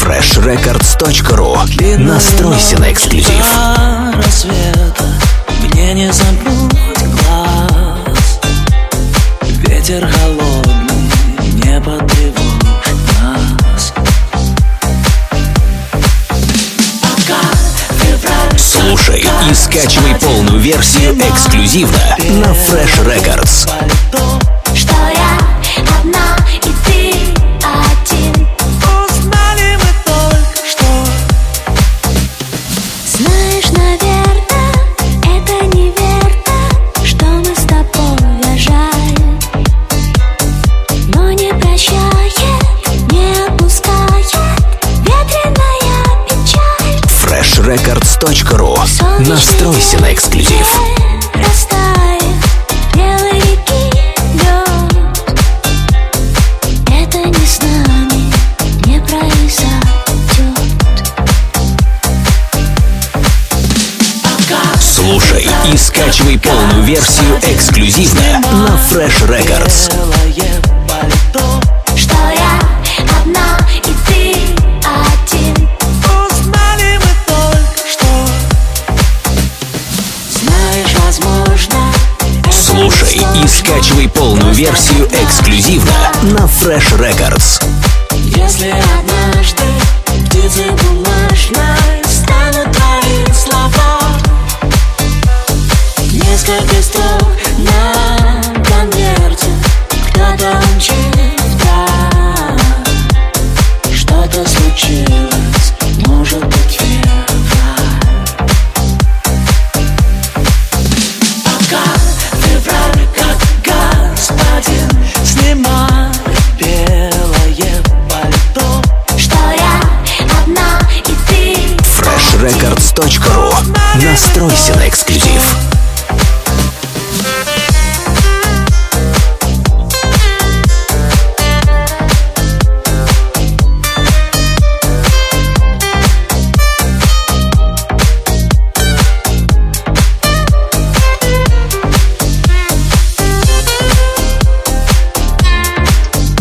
freshrecords.ru Настройся на эксклюзив. Рассвета. Мне не замкнуть глаз. Ветер холодный не потревожит нас. Февраль Слушай и скачивай полную версию эксклюзивно на Fresh Records. Что я freshrecords.ru Настройся на эксклюзив. Слушай и скачивай полную версию эксклюзивно на Fresh Records. Слушай и скачивай полную версию эксклюзивно на Fresh Records. Если однажды птицы бумажной станут твои слова Несколько строк freshrecords.ru Настройся на эксклюзив.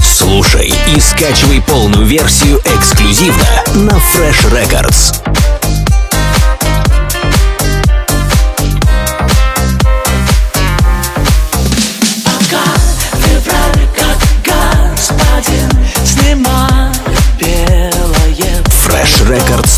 Слушай и скачивай полную версию эксклюзивно на Fresh Records.